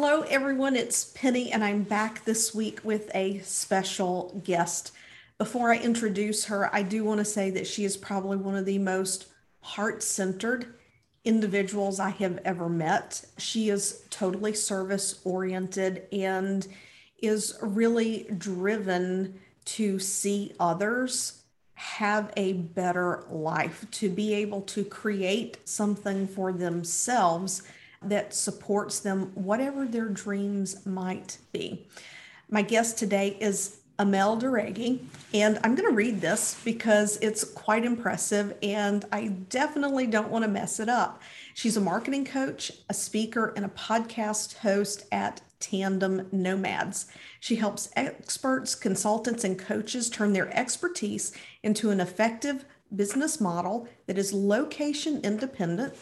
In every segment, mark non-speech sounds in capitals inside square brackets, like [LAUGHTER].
Hello, everyone. It's Penny, and I'm back this week with a special guest. Before I introduce her, I do want to say that she is probably one of the most heart centered individuals I have ever met. She is totally service oriented and is really driven to see others have a better life, to be able to create something for themselves that supports them, whatever their dreams might be. My guest today is Amel Derragui, and I'm going to read this because it's quite impressive and I definitely don't want to mess it up. She's a marketing coach, a speaker, and a podcast host at Tandem Nomads. She helps experts, consultants, and coaches turn their expertise into an effective business model that is location independent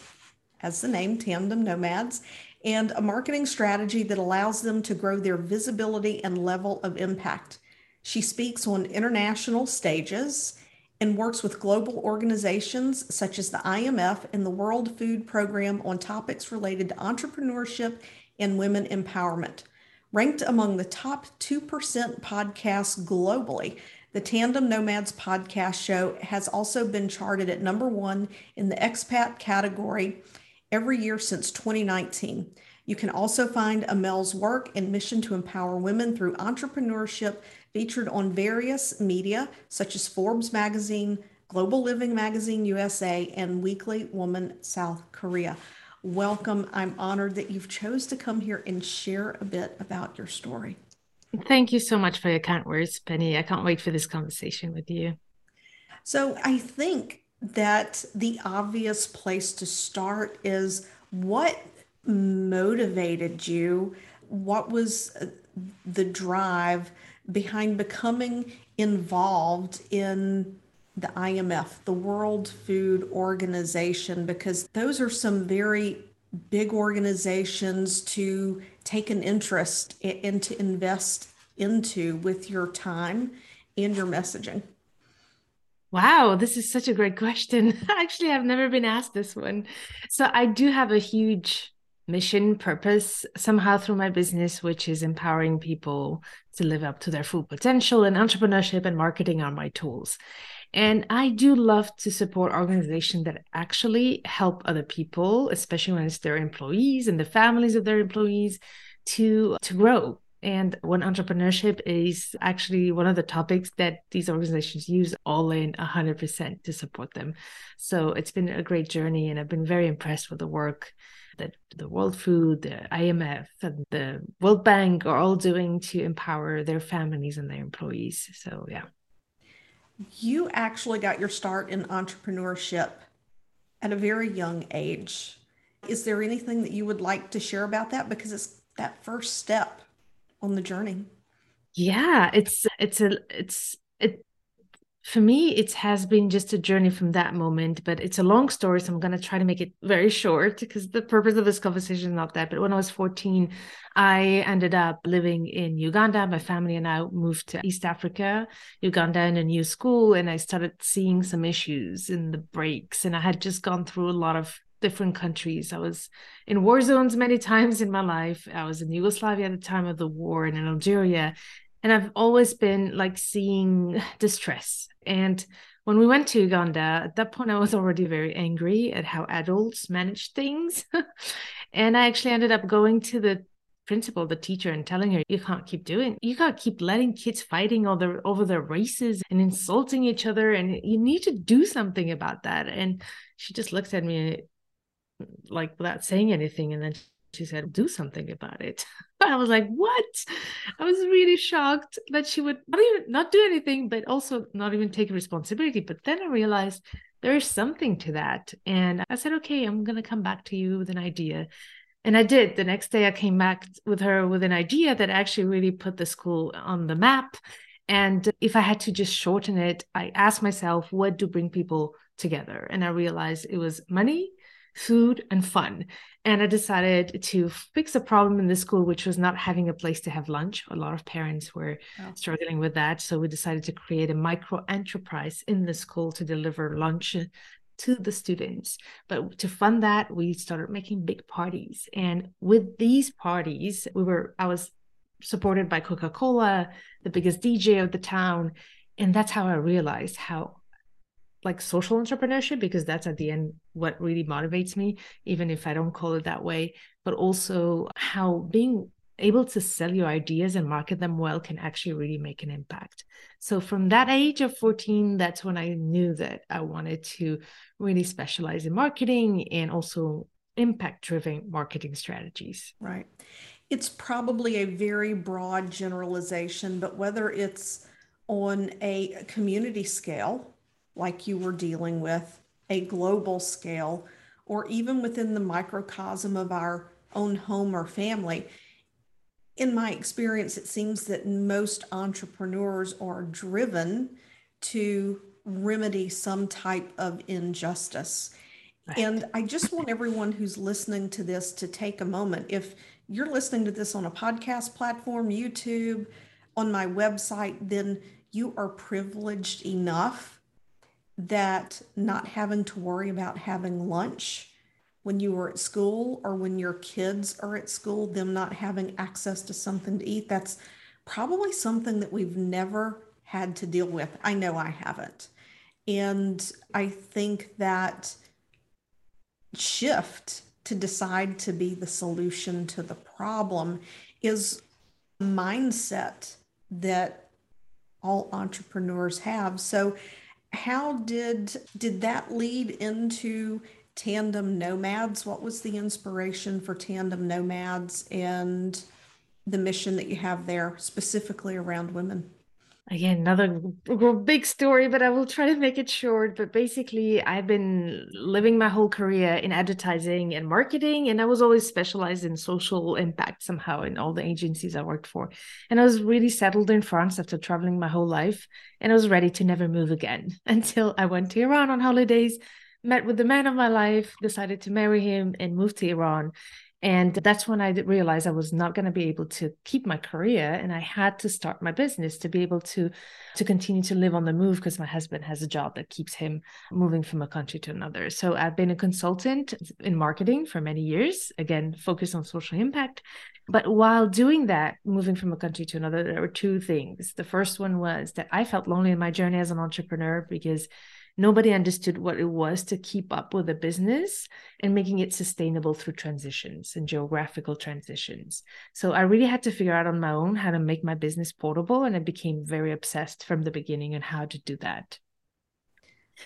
as the name Tandem Nomads, and a marketing strategy that allows them to grow their visibility and level of impact. She speaks on international stages and works with global organizations such as the IMF and the World Food Program on topics related to entrepreneurship and women empowerment. Ranked among the top 2% podcasts globally, the Tandem Nomads podcast show has also been charted at number one in the expat category every year since 2019. You can also find Amel's work and mission to empower women through entrepreneurship featured on various media such as Forbes magazine, Global Living magazine USA, and Weekly Woman South Korea. Welcome. I'm honored that you've chose to come here and share a bit about your story. Thank you so much for your kind words, Penny. I can't wait for this conversation with you. So, I think that the obvious place to start is what motivated you? What was uh, the drive behind becoming involved in the IMF, the World Food Organization, because those are some very big organizations to take an interest and to invest into with your time and your messaging? Wow, this is such a great question. [LAUGHS] Actually, I've never been asked this one. So, I do have a huge mission purpose somehow through my business, which is empowering people to live up to their full potential, and entrepreneurship and marketing are my tools. And I do love to support organizations that actually help other people, especially when it's their employees and the families of their employees, to to grow and when entrepreneurship is actually one of the topics that these organizations use all in 100% to support them. So it's been a great journey, and I've been very impressed with the work that the World Food, the IMF, and the World Bank are all doing to empower their families and their employees. So, yeah. You actually got your start in entrepreneurship at a very young age. Is there anything that you would like to share about that? Because it's that first step on the journey. Yeah it's it's a it's it for me it has been just a journey from that moment but it's a long story so i'm going to try to make it very short because the purpose of this conversation is not that but when i was 14 i ended up living in uganda. My family and i moved to east africa uganda in a new school and i started seeing some issues in the breaks and i had just gone through a lot of different countries. I was in war zones many [LAUGHS] times in my life. I was in Yugoslavia at the time of the war and in Algeria. And I've always been like seeing [SIGHS] distress. And when we went to Uganda, at that point, I was already very angry at how adults manage things. [LAUGHS] and I actually ended up going to the principal, the teacher, and telling her, you can't keep doing, you can't keep letting kids fighting all over, over their races and insulting each other. And you need to do something about that. And she just looks at me like without saying anything. And then she said, do something about it. [LAUGHS] I was like, what? I was really shocked that she would not even not do anything, but also not even take responsibility. But then I realized there is something to that. And I said, okay, I'm going to come back to you with an idea. And I did. The next day, I came back with her with an idea that actually really put the school on the map. And if I had to just shorten it, I asked myself, what do bring people together? And I realized it was money, food, and fun. And I decided to fix a problem in the school, which was not having a place to have lunch. A lot of parents were oh. struggling with that. So we decided to create a micro enterprise in the school to deliver lunch to the students. But to fund that, we started making big parties. And with these parties, we were, I was supported by Coca Cola, the biggest DJ of the town. And that's how I realized how like social entrepreneurship because that's at the end what really motivates me even if i don't call it that way. But also how being able to sell your ideas and market them well can actually really make an impact. So from that age of 14 that's when i knew that i wanted to really specialize in marketing and also impact driven marketing strategies. Right. It's probably a very broad generalization but whether it's on a community scale like you were dealing with, a global scale, or even within the microcosm of our own home or family. In my experience, it seems that most entrepreneurs are driven to remedy some type of injustice. Right. And I just want everyone who's listening to this to take a moment. If you're listening to this on a podcast platform, YouTube, on my website, then you are privileged enough that not having to worry about having lunch when you were at school or when your kids are at school, them not having access to something to eat, that's probably something that we've never had to deal with. I know I haven't. And I think that shift to decide to be the solution to the problem is mindset that all entrepreneurs have. So how did did that lead into tandem nomads? What was the inspiration for tandem nomads and the mission that you have there specifically around women again another big story but i will try to make it short. But basically i've been living my whole career in advertising and marketing and i was always specialized in social impact somehow in all the agencies i worked for. And i was really settled in france after traveling my whole life and i was ready to never move again [LAUGHS] until i went to iran on holidays met with the man of my life decided to marry him and moved to iran and that's when I realized I was not going to be able to keep my career and I had to start my business to be able to to continue to live on the move because my husband has a job that keeps him moving from a country to another. So I've been a consultant in marketing for many years, again focused on social impact. But while doing that, moving from a country to another, there were two things. The first one was that I felt lonely in my journey as an entrepreneur because nobody understood what it was to keep up with a business and making it sustainable through transitions and geographical transitions. So I really had to figure out on my own how to make my business portable. And I became very obsessed from the beginning on how to do that.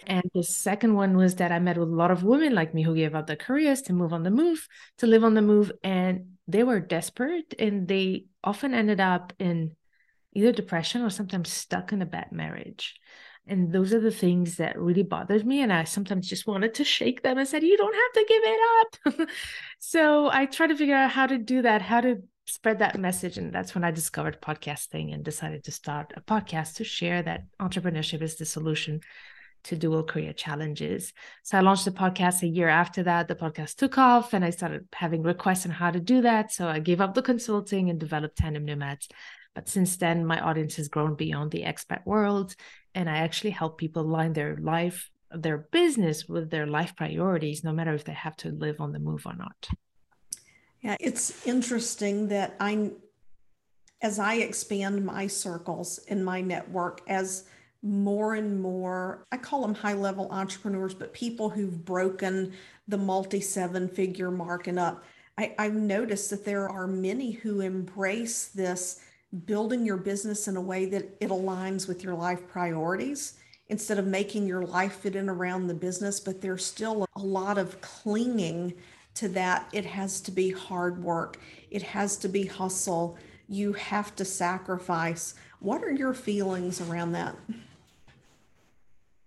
And the second one was that I met a lot of women like me who gave up their careers to move on the move, to live on the move. And they were desperate and they often ended up in either depression or sometimes stuck in a bad marriage. And those are the things that really bothered me. And I sometimes just wanted to shake them and said, You don't have to give it up. [LAUGHS] so I tried to figure out how to do that, how to spread that message. And that's when I discovered podcasting and decided to start a podcast to share that entrepreneurship is the solution to dual career challenges. So I launched the podcast a year after that. The podcast took off and I started having requests on how to do that. So I gave up the consulting and developed Tandem Nomads. But since then, my audience has grown beyond the expat world and I actually help people align their life, their business with their life priorities, no matter if they have to live on the move or not. Yeah, it's interesting that I, as I expand my circles in my network, as more and more, I call them high level entrepreneurs, but people who've broken the multi seven figure mark and up. I, I've noticed that there are many who embrace this building your business in a way that it aligns with your life priorities instead of making your life fit in around the business, but there's still a lot of clinging to that. It has to be hard work, it has to be hustle. You have to sacrifice. What are your feelings around that?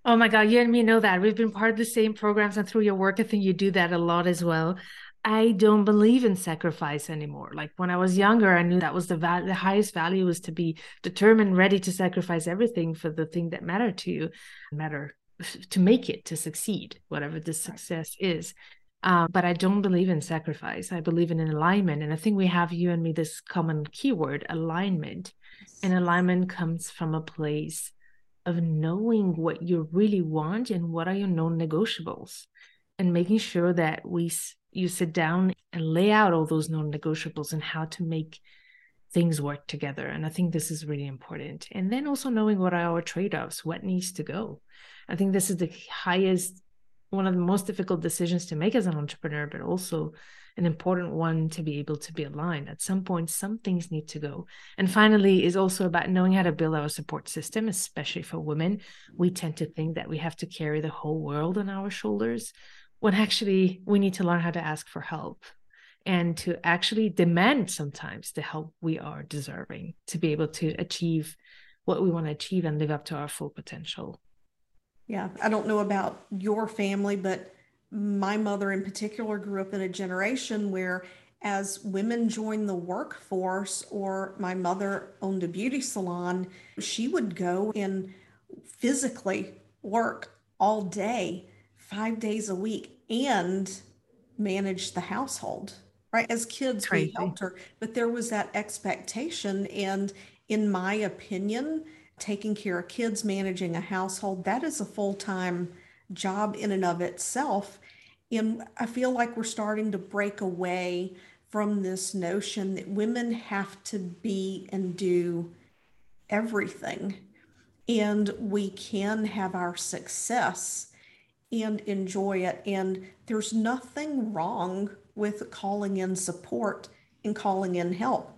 Oh my God, you and me know that. We've been part of the same programs, and through your work, I think you do that a lot as well. I don't believe in sacrifice anymore. Like when I was younger, I knew that was the val- the highest value was to be determined, ready to sacrifice everything for the thing that mattered to you, matter [LAUGHS] to make it to succeed, whatever the success is. Um, but I don't believe in sacrifice. I believe in an alignment, and I think we have you and me this common keyword: alignment. And alignment comes from a place of knowing what you really want and what are your non-negotiables, and making sure that we you sit down and lay out all those non-negotiables and how to make things work together. And i think this is really important. And then also knowing what are our trade-offs what needs to go. I think this is the highest one of the most difficult decisions to make as an entrepreneur but also an important one to be able to be aligned. At some point some things need to go. And finally is also about knowing how to build our support system especially for women. We tend to think that we have to carry the whole world on our shoulders when actually we need to learn how to ask for help and to actually demand sometimes the help we are deserving to be able to achieve what we want to achieve and live up to our full potential. Yeah, I don't know about your family, but my mother in particular grew up in a generation where as women joined the workforce or my mother owned a beauty salon, she would go and physically work all day, 5 days a week and manage the household right? As kids Crazy. we helped her but there was that expectation. And in my opinion taking care of kids managing a household that is a full-time job in and of itself. And i feel like we're starting to break away from this notion that women have to be and do everything. And we can have our success and enjoy it. And there's nothing wrong with calling in support and calling in help.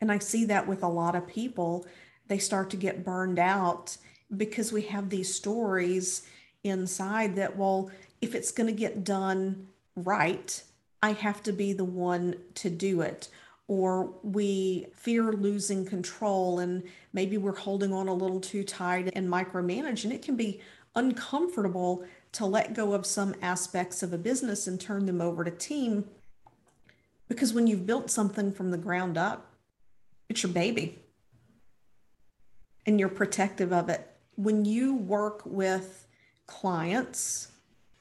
And I see that with a lot of people. They start to get burned out because we have these stories inside that, well, if it's going to get done right, I have to be the one to do it. Or we fear losing control and maybe we're holding on a little too tight and micromanage. And it can be uncomfortable to let go of some aspects of a business and turn them over to team. Because when you've built something from the ground up it's your baby. And you're protective of it. When you work with clients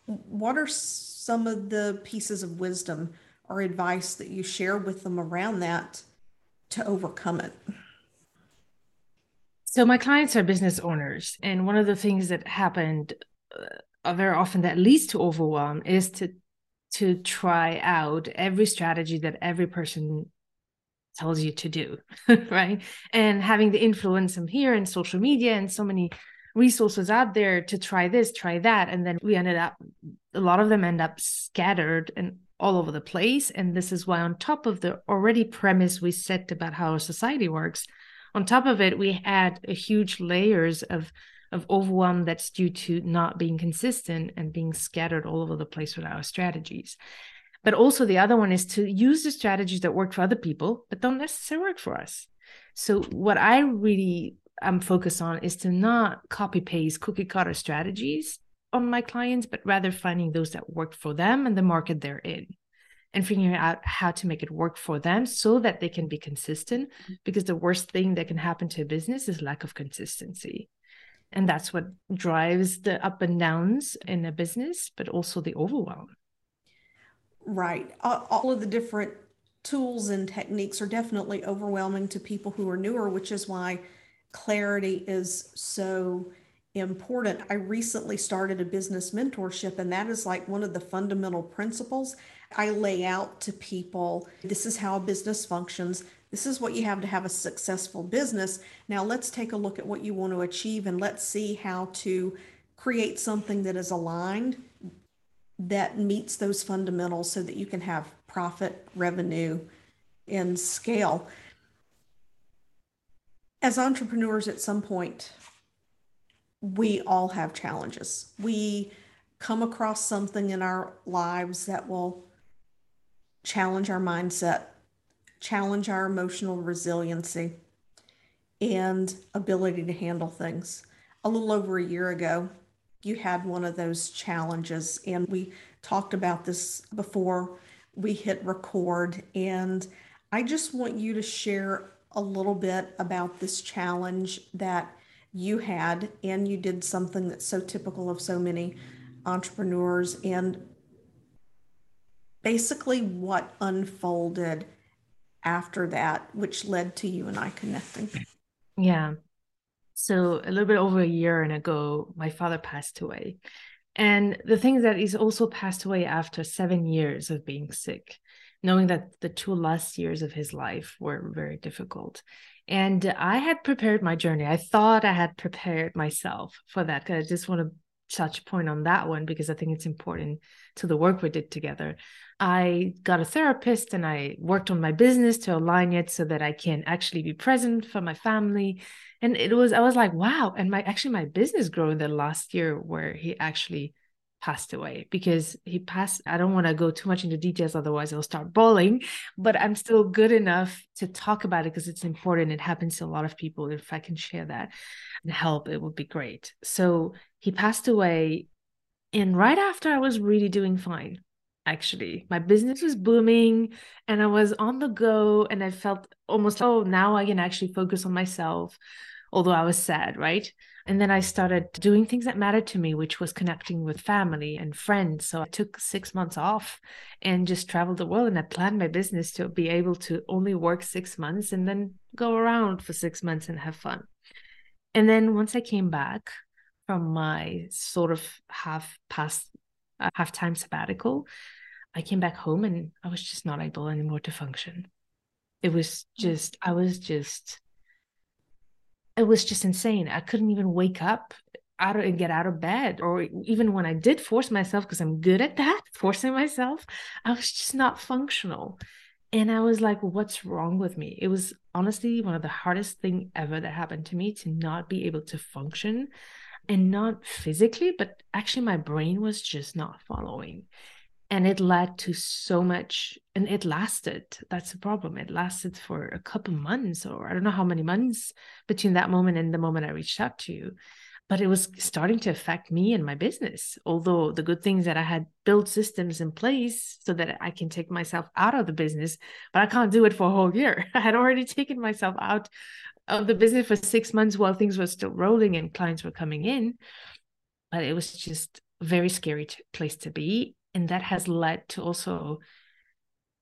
what are some of the pieces of wisdom or advice that you share with them around that to overcome it? So my clients are business owners, and one of the things that happened uh, Uh, very often that leads to overwhelm is to to try out every strategy that every person tells you to do, [LAUGHS] right? And having the influence from here and social media and so many resources out there to try this, try that, and then we ended up a lot of them end up scattered and all over the place. And this is why, on top of the already premise we set about how our society works, on top of it, we add a huge layers of of overwhelm that's due to not being consistent and being scattered all over the place with our strategies. But also the other one is to use the strategies that work for other people, but don't necessarily work for us. So what I really am focused on is to not copy paste cookie cutter strategies on my clients, but rather finding those that work for them and the market they're in and figuring out how to make it work for them so that they can be consistent mm-hmm. because the worst thing that can happen to a business is lack of consistency and that's what drives the up and downs in a business but also the overwhelm right all of the different tools and techniques are definitely overwhelming to people who are newer which is why clarity is so important. I recently started a business mentorship, and that is like one of the fundamental principles I lay out to people. This is how a business functions. This is what you have to have a successful business. Now, let's take a look at what you want to achieve and let's see how to create something that is aligned that meets those fundamentals so that you can have profit, revenue, and scale. As entrepreneurs, at some point, we all have challenges. We come across something in our lives that will challenge our mindset, challenge our emotional resiliency, and ability to handle things. A little over a year ago, you had one of those challenges, and we talked about this before we hit record. And I just want you to share a little bit about this challenge that you had, and you did something that's so typical of so many entrepreneurs, and basically what unfolded after that, which led to you and I connecting. Yeah. So a little bit over a year and ago, my father passed away. And the thing that he's also passed away after seven years of being sick, knowing that the two last years of his life were very difficult. And I had prepared my journey. I thought I had prepared myself for that. I just want to touch point on that one because I think it's important to the work we did together. I got a therapist and I worked on my business to align it so that I can actually be present for my family. And it was, I was like, wow. And my actually my business grew in the last year where he actually passed away because he passed. I don't want to go too much into details, otherwise I'll start bawling. But I'm still good enough to talk about it because it's important. It happens to a lot of people. If I can share that and help, it would be great. So he passed away. And right after I was really doing fine, actually. My business was booming and I was on the go and I felt almost, oh, now I can actually focus on myself, although I was sad, right? And then I started doing things that mattered to me, which was connecting with family and friends. So I took six months off and just traveled the world. And I planned my business to be able to only work six months and then go around for six months and have fun. And then once I came back from my sort of half past uh, half time sabbatical, I came back home and I was just not able anymore to function. It was mm. just, I was just, it was just insane. I couldn't even wake up out of, and get out of bed. Or even when I did force myself, because I'm good at that, [LAUGHS] forcing myself, I was just not functional. And I was like, what's wrong with me? It was honestly one of the hardest thing ever that happened to me to not be able to function and not physically, but actually my brain was just not following and it led to so much and it lasted. That's the problem. It lasted for a couple of months or i don't know how many months between that moment and the moment i reached out to you. But it was starting to affect me and my business although the good things that i had built systems in place so that i can take myself out of the business but i can't do it for a whole year. [LAUGHS] I had already taken myself out of the business for six months while things were still rolling and clients were coming in. But it was just a very scary place to be and that has led to also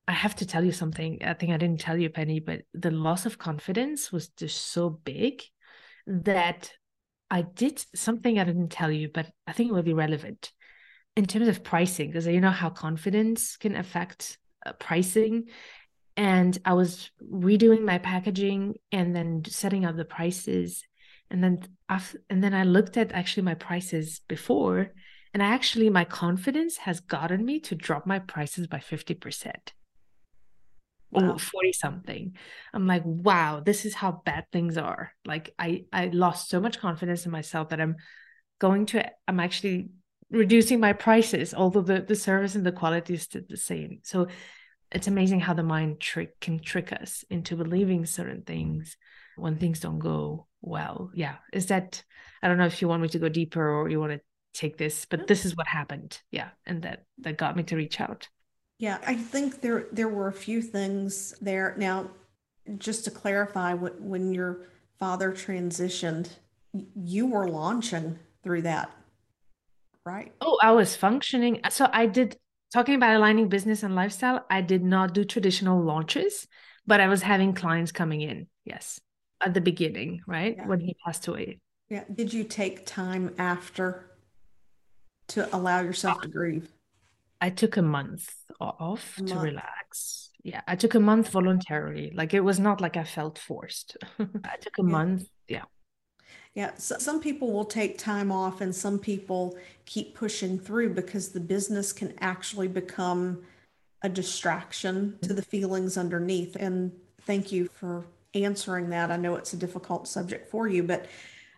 I have to tell you something. I think I didn't tell you, Penny, but the loss of confidence was just so big that I did something I didn't tell you, but I think it will be relevant in terms of pricing, because you know how confidence can affect uh, pricing. And I was redoing my packaging and then setting up the prices. And then, after, and then I looked at actually my prices before and actually, my confidence has gotten me to drop my prices by 50%. Wow. 40 something. I'm like, wow, this is how bad things are. Like I I lost so much confidence in myself that I'm going to I'm actually reducing my prices, although the, the service and the quality is still the same. So it's amazing how the mind trick can trick us into believing certain things when things don't go well. Yeah. Is that I don't know if you want me to go deeper or you want to take this but this is what happened. Yeah and that that got me to reach out. Yeah i think there there were a few things there. Now just to clarify what when your father transitioned you were launching through that right? Oh i was functioning. So i did talking about aligning business and lifestyle i did not do traditional launches but i was having clients coming in yes at the beginning right yeah. when he passed away. Yeah did you take time after to allow yourself to grieve? I took a month off a to month. relax. Yeah, I took a month voluntarily. Like it was not like I felt forced. [LAUGHS] I took a yeah. month. Yeah. Yeah, so some people will take time off and some people keep pushing through because the business can actually become a distraction to the feelings underneath. And thank you for answering that. I know it's a difficult subject for you, but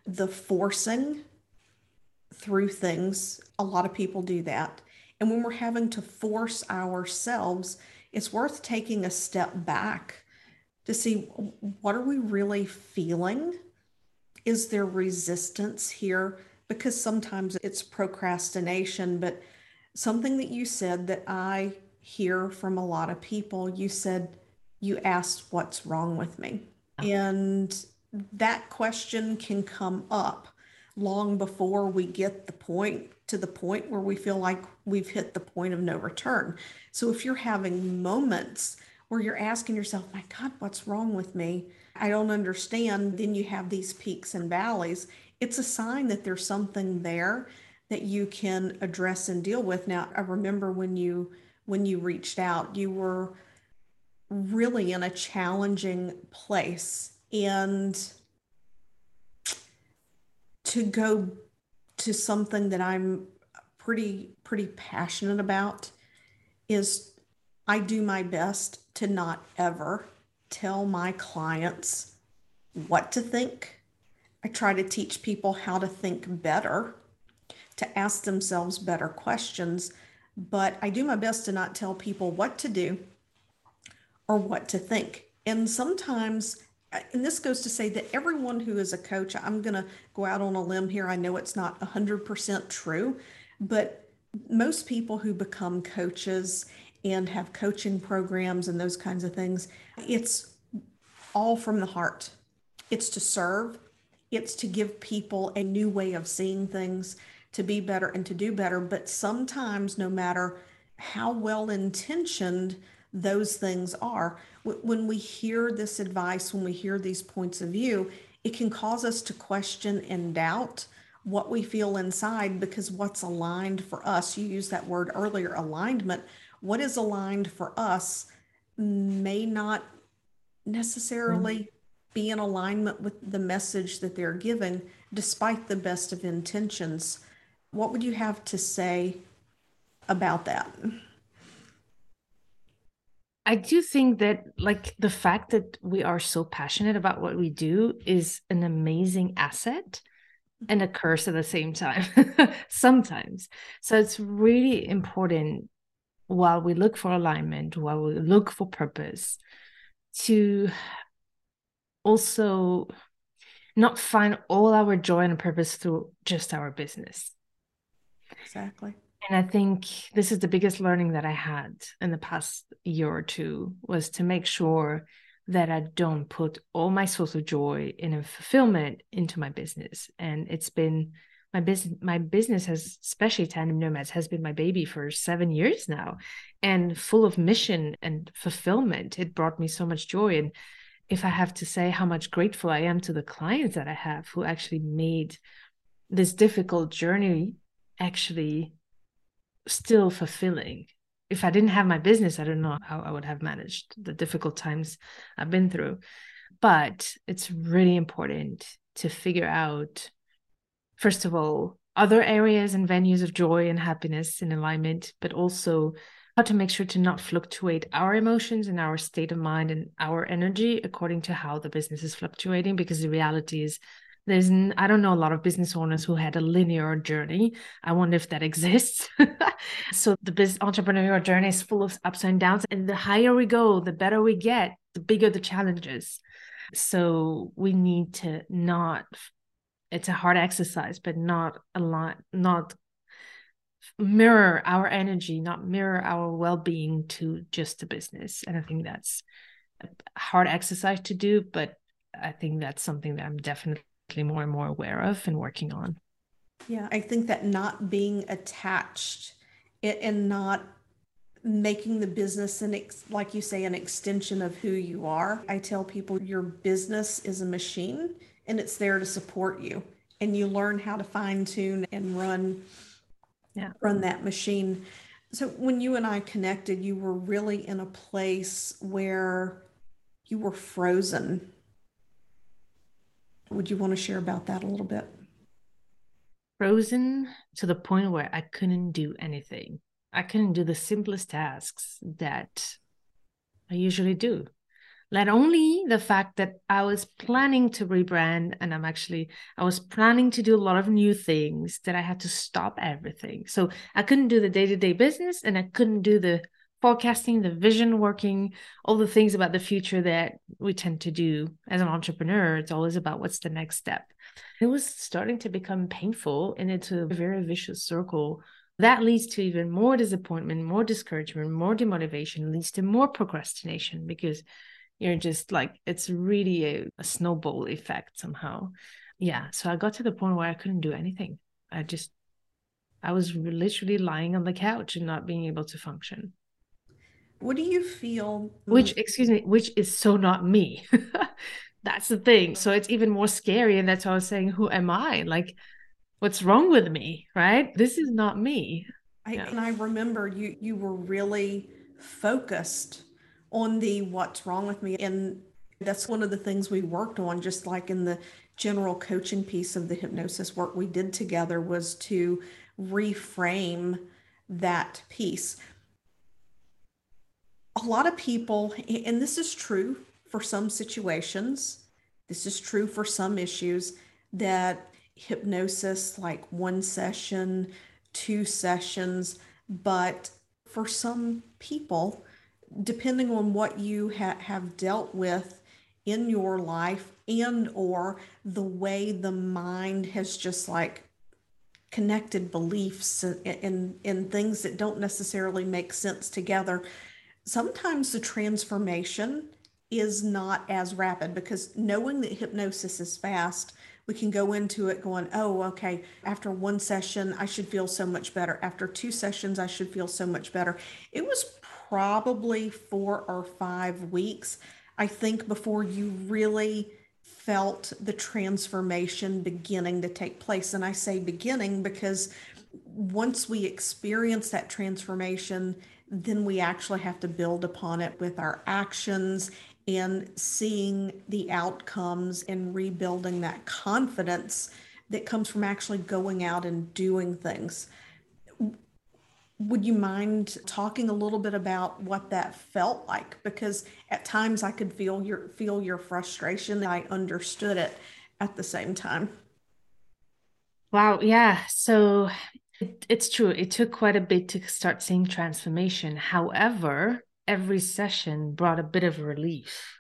the forcing through things, a lot of people do that. And when we're having to force ourselves, it's worth taking a step back to see what are we really feeling? Is there resistance here? Because sometimes it's procrastination, but something that you said that I hear from a lot of people, you said you asked what's wrong with me. And that question can come up long before we get the point to the point where we feel like we've hit the point of no return. So if you're having moments where you're asking yourself, my God, what's wrong with me? I don't understand. Then you have these peaks and valleys. It's a sign that there's something there that you can address and deal with. Now, I remember when you when you reached out, you were really in a challenging place and to go to something that I'm pretty pretty passionate about is I do my best to not ever tell my clients what to think. I try to teach people how to think better, to ask themselves better questions, but I do my best to not tell people what to do or what to think. And sometimes and this goes to say that everyone who is a coach, I'm going to go out on a limb here. I know it's not 100% true, but most people who become coaches and have coaching programs and those kinds of things, it's all from the heart. It's to serve, it's to give people a new way of seeing things, to be better and to do better. But sometimes, no matter how well intentioned those things are, when we hear this advice, when we hear these points of view, it can cause us to question and doubt what we feel inside because what's aligned for us, you used that word earlier, alignment, what is aligned for us may not necessarily mm-hmm. be in alignment with the message that they're giving, despite the best of intentions. What would you have to say about that? I do think that like the fact that we are so passionate about what we do is an amazing asset and a curse at the same time [LAUGHS] sometimes. So it's really important while we look for alignment, while we look for purpose to also not find all our joy and purpose through just our business. Exactly. And I think this is the biggest learning that I had in the past year or two was to make sure that I don't put all my source of joy and fulfillment into my business. And it's been my business my business has especially tandem nomads has been my baby for seven years now and full of mission and fulfillment it brought me so much joy and if i have to say how much grateful i am to the clients that i have who actually made this difficult journey actually still fulfilling. If I didn't have my business, I don't know how I would have managed the difficult times I've been through. But it's really important to figure out, first of all, other areas and venues of joy and happiness and alignment, but also how to make sure to not fluctuate our emotions and our state of mind and our energy according to how the business is fluctuating. Because the reality is, there's i don't know a lot of business owners who had a linear journey. I wonder if that exists. [LAUGHS] So the business entrepreneurial journey is full of ups and downs and the higher we go the better we get the bigger the challenges. So we need to not it's a hard exercise but not a lot not mirror our energy not mirror our well-being to just the business. And i think that's a hard exercise to do but i think that's something that i'm definitely more and more aware of and working on. Yeah, I think that not being attached and not making the business an ex- like you say an extension of who you are. I tell people your business is a machine and it's there to support you and you learn how to fine tune and run yeah. run that machine. So when you and I connected, you were really in a place where you were frozen would you want to share about that a little bit? Frozen to the point where I couldn't do anything. I couldn't do the simplest tasks that I usually do. Let only the fact that I was planning to rebrand and I'm actually, I was planning to do a lot of new things that I had to stop everything. So I couldn't do the day to day business and I couldn't do the forecasting, the vision working, all the things about the future that we tend to do as an entrepreneur. It's always about what's the next step. It was starting to become painful and it's a very vicious circle that leads to even more disappointment, more discouragement, more demotivation, leads to more procrastination because you're just like, it's really a, a snowball effect somehow. Yeah. So I got to the point where I couldn't do anything. I just, I was literally lying on the couch and not being able to function. What do you feel? Which, excuse me, which is so not me. [LAUGHS] that's the thing. So it's even more scary. And that's why I was saying, who am I? Like, what's wrong with me right this is not me I, yeah. and i remember you you were really focused on the what's wrong with me and that's one of the things we worked on just like in the general coaching piece of the hypnosis work we did together was to reframe that piece a lot of people and this is true for some situations this is true for some issues that hypnosis like one session, two sessions, but for some people, depending on what you ha- have dealt with in your life and or the way the mind has just like connected beliefs and in things that don't necessarily make sense together sometimes the transformation is not as rapid because knowing that hypnosis is fast we can go into it going, oh, okay, after one session, I should feel so much better. After two sessions, I should feel so much better. It was probably four or five weeks, I think, before you really felt the transformation beginning to take place. And I say beginning because once we experience that transformation, then we actually have to build upon it with our actions and seeing the outcomes and rebuilding that confidence that comes from actually going out and doing things. Would you mind talking a little bit about what that felt like? Because at times I could feel your feel your frustration. I understood it at the same time. Wow, yeah. So it, it's true. It took quite a bit to start seeing transformation. However, every session brought a bit of relief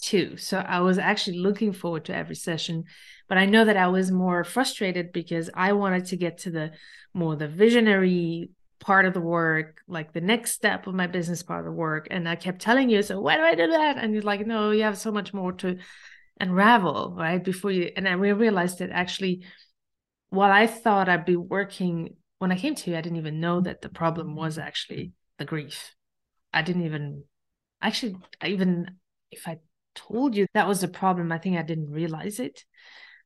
too. So I was actually looking forward to every session, but I know that I was more frustrated because I wanted to get to the more the visionary part of the work, like the next step of my business part of the work. And I kept telling you, so why do I do that? And you're like, no, you have so much more to unravel, right? Before you and I realized that actually while I thought I'd be working when I came to you, I didn't even know that the problem was actually the grief. I didn't even actually even if I told you that was the problem, I think I didn't realize it.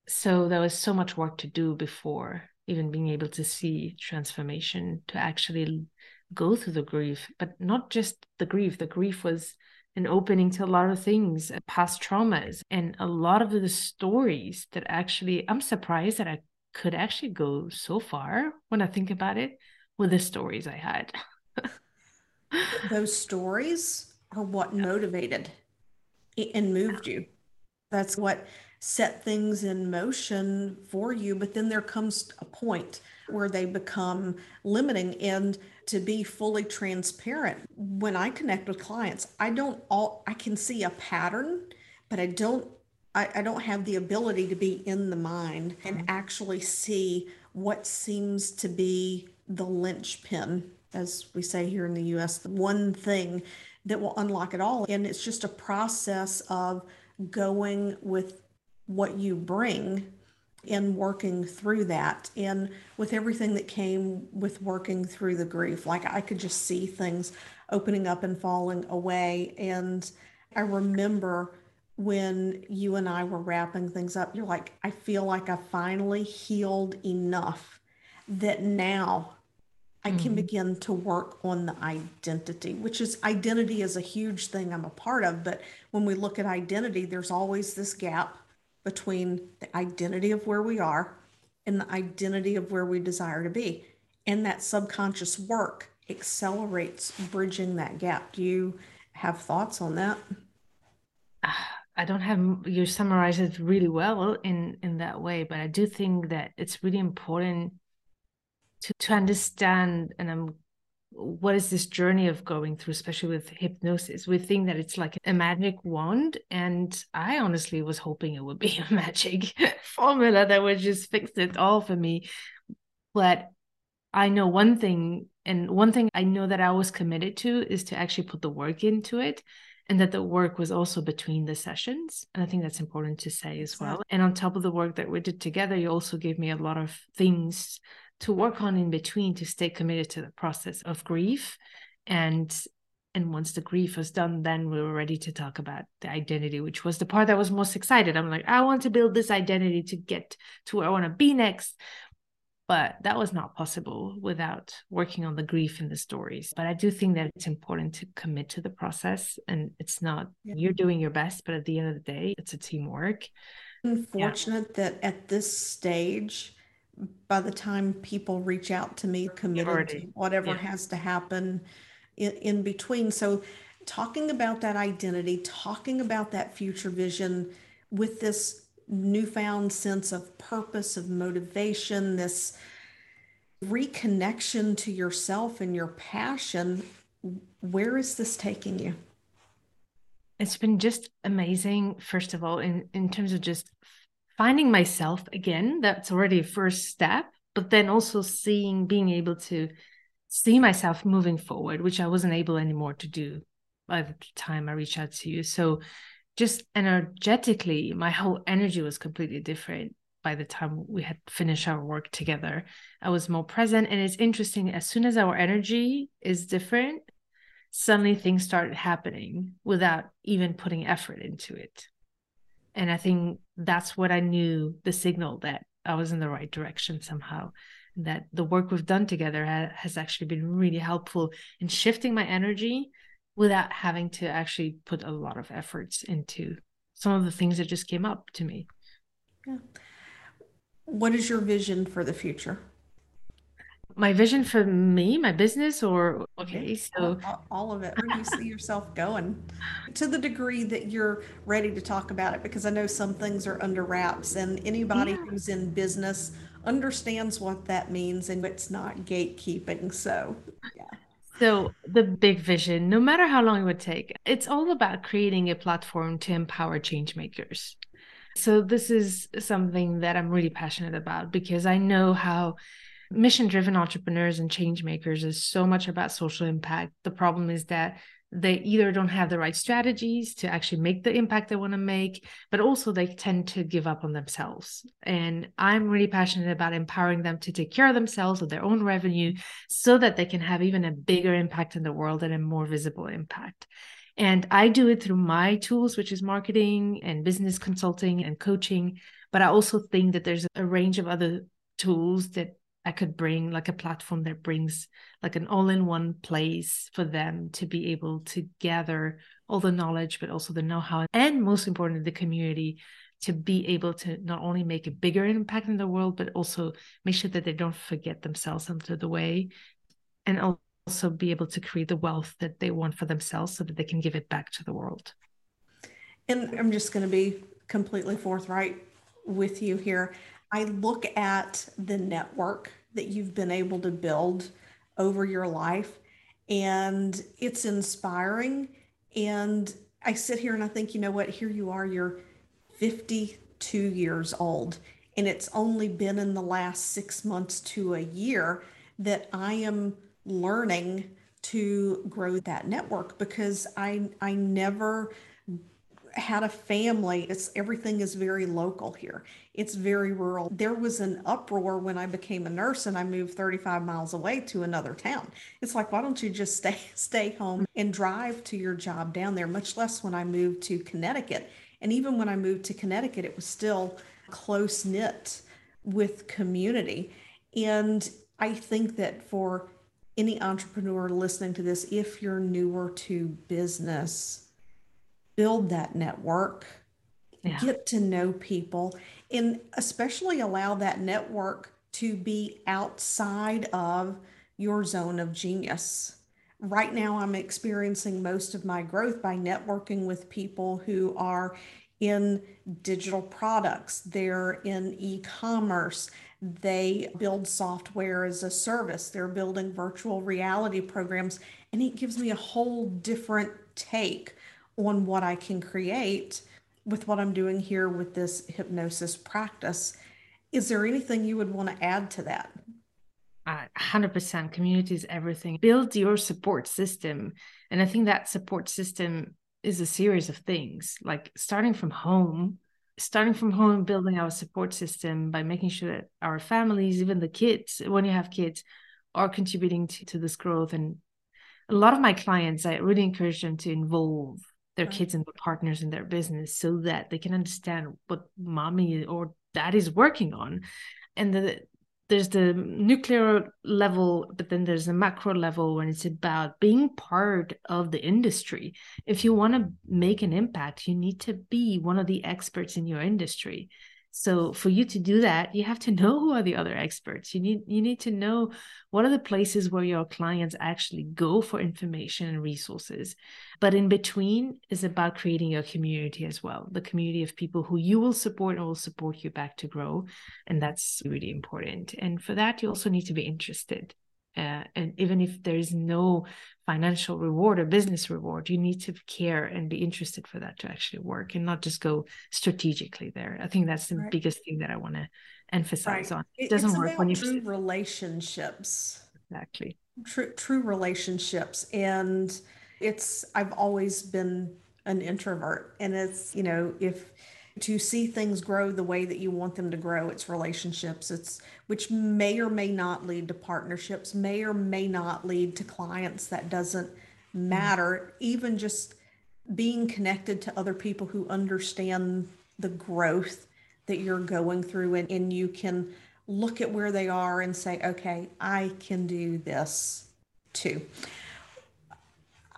So there was so much work to do before even being able to see transformation to actually go through the grief, but not just the grief. The grief was an opening to a lot of things, past traumas, and a lot of the stories that actually, I'm surprised that I could actually go so far when I think about it with the stories I had. [LAUGHS] Those stories are what motivated and moved you. That's what set things in motion for you. But then there comes a point where they become limiting. And to be fully transparent, when I connect with clients, I don't all I can see a pattern, but I don't I, I don't have the ability to be in the mind and mm-hmm. actually see what seems to be the linchpin, as we say here in the US, the one thing that will unlock it all. And it's just a process of going with what you bring and working through that. And with everything that came with working through the grief, like I could just see things opening up and falling away. And I remember when you and I were wrapping things up, you're like, I feel like I finally healed enough that now I can mm-hmm. begin to work on the identity, which is identity is a huge thing I'm a part of. But when we look at identity, there's always this gap between the identity of where we are and the identity of where we desire to be. And that subconscious work accelerates bridging that gap. Do you have thoughts on that? I don't have you summarize it really well in in that way, but I do think that it's really important to to understand and I'm what is this journey of going through, especially with hypnosis? We think that it's like a magic wand. And I honestly was hoping it would be [LAUGHS] a magic formula that would just fix it all for me. But I know one thing, and one thing I know that I was committed to is to actually put the work into it. And that the work was also between the sessions. And I think that's important to say as well. And on top of the work that we did together, you also gave me a lot of things to work on in between to stay committed to the process of grief and and once the grief was done then we were ready to talk about the identity which was the part that was most excited i'm like i want to build this identity to get to where i want to be next but that was not possible without working on the grief in the stories but i do think that it's important to commit to the process and it's not yeah. you're doing your best but at the end of the day it's a teamwork unfortunate yeah. that at this stage by the time people reach out to me committed to whatever yeah. has to happen in, in between so talking about that identity talking about that future vision with this newfound sense of purpose of motivation this reconnection to yourself and your passion. Where is this taking you? It's been just amazing first of all in in terms of just finding myself again. That's already a first step but then also seeing being able to see myself moving forward which i wasn't able anymore to do by the time i reached out to you. So just energetically my whole energy was completely different by the time we had finished our work together. I was more present and it's interesting as soon as our energy is different suddenly things started happening without even putting effort into it. And i think that's what i knew the signal that i was in the right direction somehow that the work we've done together ha- has actually been really helpful in shifting my energy without having to actually put a lot of efforts into some of the things that just came up to me yeah. what is your vision for the future my vision for me, my business, or okay, so all, all of it. Where do you see yourself [LAUGHS] going? To the degree that you're ready to talk about it, because I know some things are under wraps, and anybody yeah. who's in business understands what that means, and it's not gatekeeping. So, yeah. So, the big vision, no matter how long it would take, it's all about creating a platform to empower change makers. So, this is something that I'm really passionate about because I know how mission driven entrepreneurs and change makers is so much about social impact. The problem is that they either don't have the right strategies to actually make the impact they want to make, but also they tend to give up on themselves. And I'm really passionate about empowering them to take care of themselves with their own revenue so that they can have even a bigger impact in the world and a more visible impact. And I do it through my tools, which is marketing and business consulting and coaching. But I also think that there's a range of other tools that I could bring like a platform that brings like an all in one place for them to be able to gather all the knowledge, but also the know how, and most importantly, the community to be able to not only make a bigger impact in the world, but also make sure that they don't forget themselves under the way and also be able to create the wealth that they want for themselves so that they can give it back to the world. And I'm just going to be completely forthright with you here. I look at the network that you've been able to build over your life, and it's inspiring. And I sit here and I think, you know what? Here you are, you're 52 years old, and it's only been in the last six months to a year that I am learning to grow that network because I I never had a family. It's everything is very local here. It's very rural. There was an uproar when I became a nurse and I moved 35 miles away to another town. It's like, why don't you just [LAUGHS] stay stay home and drive to your job down there? Much less when I moved to Connecticut. And even when I moved to Connecticut, it was still close knit with community. And I think that for any entrepreneur listening to this, if you're newer to business, build that network, yeah. get to know people, and especially allow that network to be outside of your zone of genius. Right now, I'm experiencing most of my growth by networking with people who are in digital products, they're in e commerce, they build software as a service, they're building virtual reality programs, and it gives me a whole different take on what I can create with what I'm doing here with this hypnosis practice. Is there anything you would want to add to that? Uh, 100% community is everything. Build your support system. And I think that support system is a series of things like starting from home starting from home building our support system by making sure that our families even the kids when you have kids are contributing to, to this growth and a lot of my clients i really encourage them to involve their kids and their partners in their business so that they can understand what mommy or dad is working on and the there's the nuclear level, but then there's a macro level when it's about being part of the industry. If you want to make an impact, you need to be one of the experts in your industry. So for you to do that, you have to [LAUGHS] know who are the other experts. You need you need to know what are the places where your clients actually go for information and resources. But in between is about creating your community as well, the community of people who you will support and will support you back to grow. And that's really important. And for that, you also need to be interested. Uh, and even if there is no financial reward or business reward, you need to care and be interested for that to actually work and not just go strategically there. I think that's the right. biggest thing that I want to emphasize right. on. It doesn't work when you true relationships. Exactly. True true relationships. And it's I've always been an introvert. And it's, you know, if to see things grow the way that you want them to grow it's relationships. It's which may or may not lead to partnerships may or may not lead to clients that doesn't mm-hmm. matter. Even just being connected to other people who understand the growth that you're going through and, and you can look at where they are and say okay i can do this too.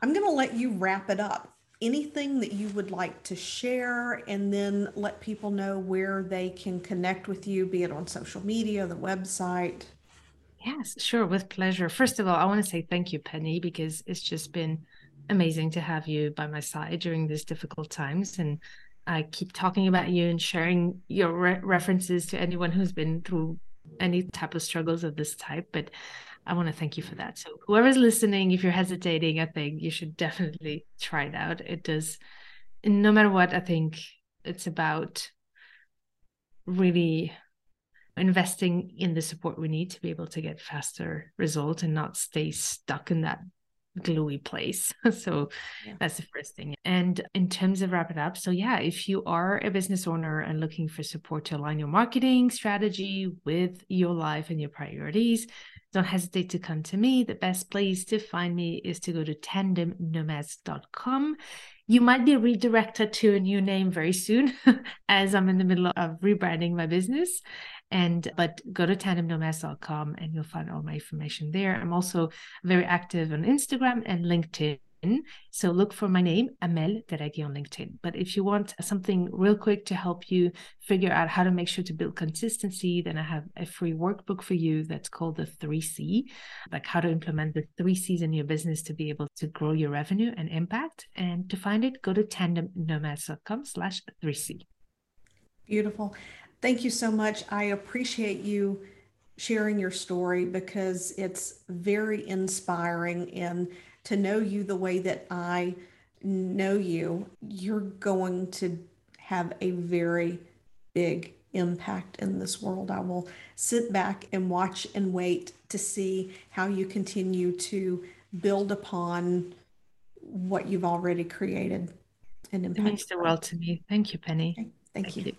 I'm going to let you wrap it up anything that you would like to share and then let people know where they can connect with you, be it on social media, the website? Yes, sure, with pleasure. First of all, I want to say thank you, Penny, because it's just been amazing to have you by my side during these difficult times. And I keep talking about you and sharing your re- references to anyone who's been through any type of struggles of this type. But I want to thank you for that. So, whoever's listening, if you're hesitating, I think you should definitely try it out. It does, no matter what, I think it's about really investing in the support we need to be able to get faster results and not stay stuck in that gluey place. [LAUGHS] so yeah. that's the first thing. And in terms of wrap it up, so yeah, if you are a business owner and looking for support to align your marketing strategy with your life and your priorities, don't hesitate to come to me. The best place to find me is to go to tandemnomads.com. You might be redirected to a new name very soon [LAUGHS] as I'm in the middle of rebranding my business. And but go to tandemnomads.com and you'll find all my information there. I'm also very active on Instagram and LinkedIn. So look for my name, Amel Derragui on LinkedIn. But if you want something real quick to help you figure out how to make sure to build consistency, then I have a free workbook for you that's called the 3C, like how to implement the three C's in your business to be able to grow your revenue and impact. And to find it, go to tandemnomads.com slash 3C. Beautiful. Thank you so much. I appreciate you sharing your story because it's very inspiring and to know you the way that I know you, you're going to have a very big impact in this world. I will sit back and watch and wait to see how you continue to build upon what you've already created and impact. It means the world to me. Thank you, Penny. Okay. Thank, Thank, you. you.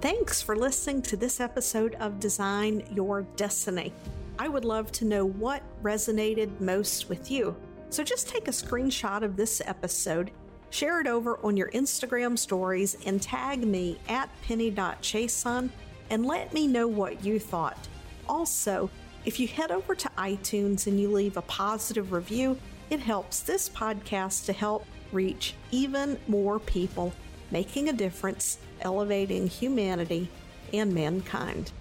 Thanks for listening to this episode of Design Your Destiny. I would love to know what resonated most with you. So just take a screenshot of this episode, share it over on your Instagram stories, and tag me at penny.chason and let me know what you thought. Also, if you head over to iTunes and you leave a positive review, it helps this podcast to help reach even more people making a difference, elevating humanity and mankind.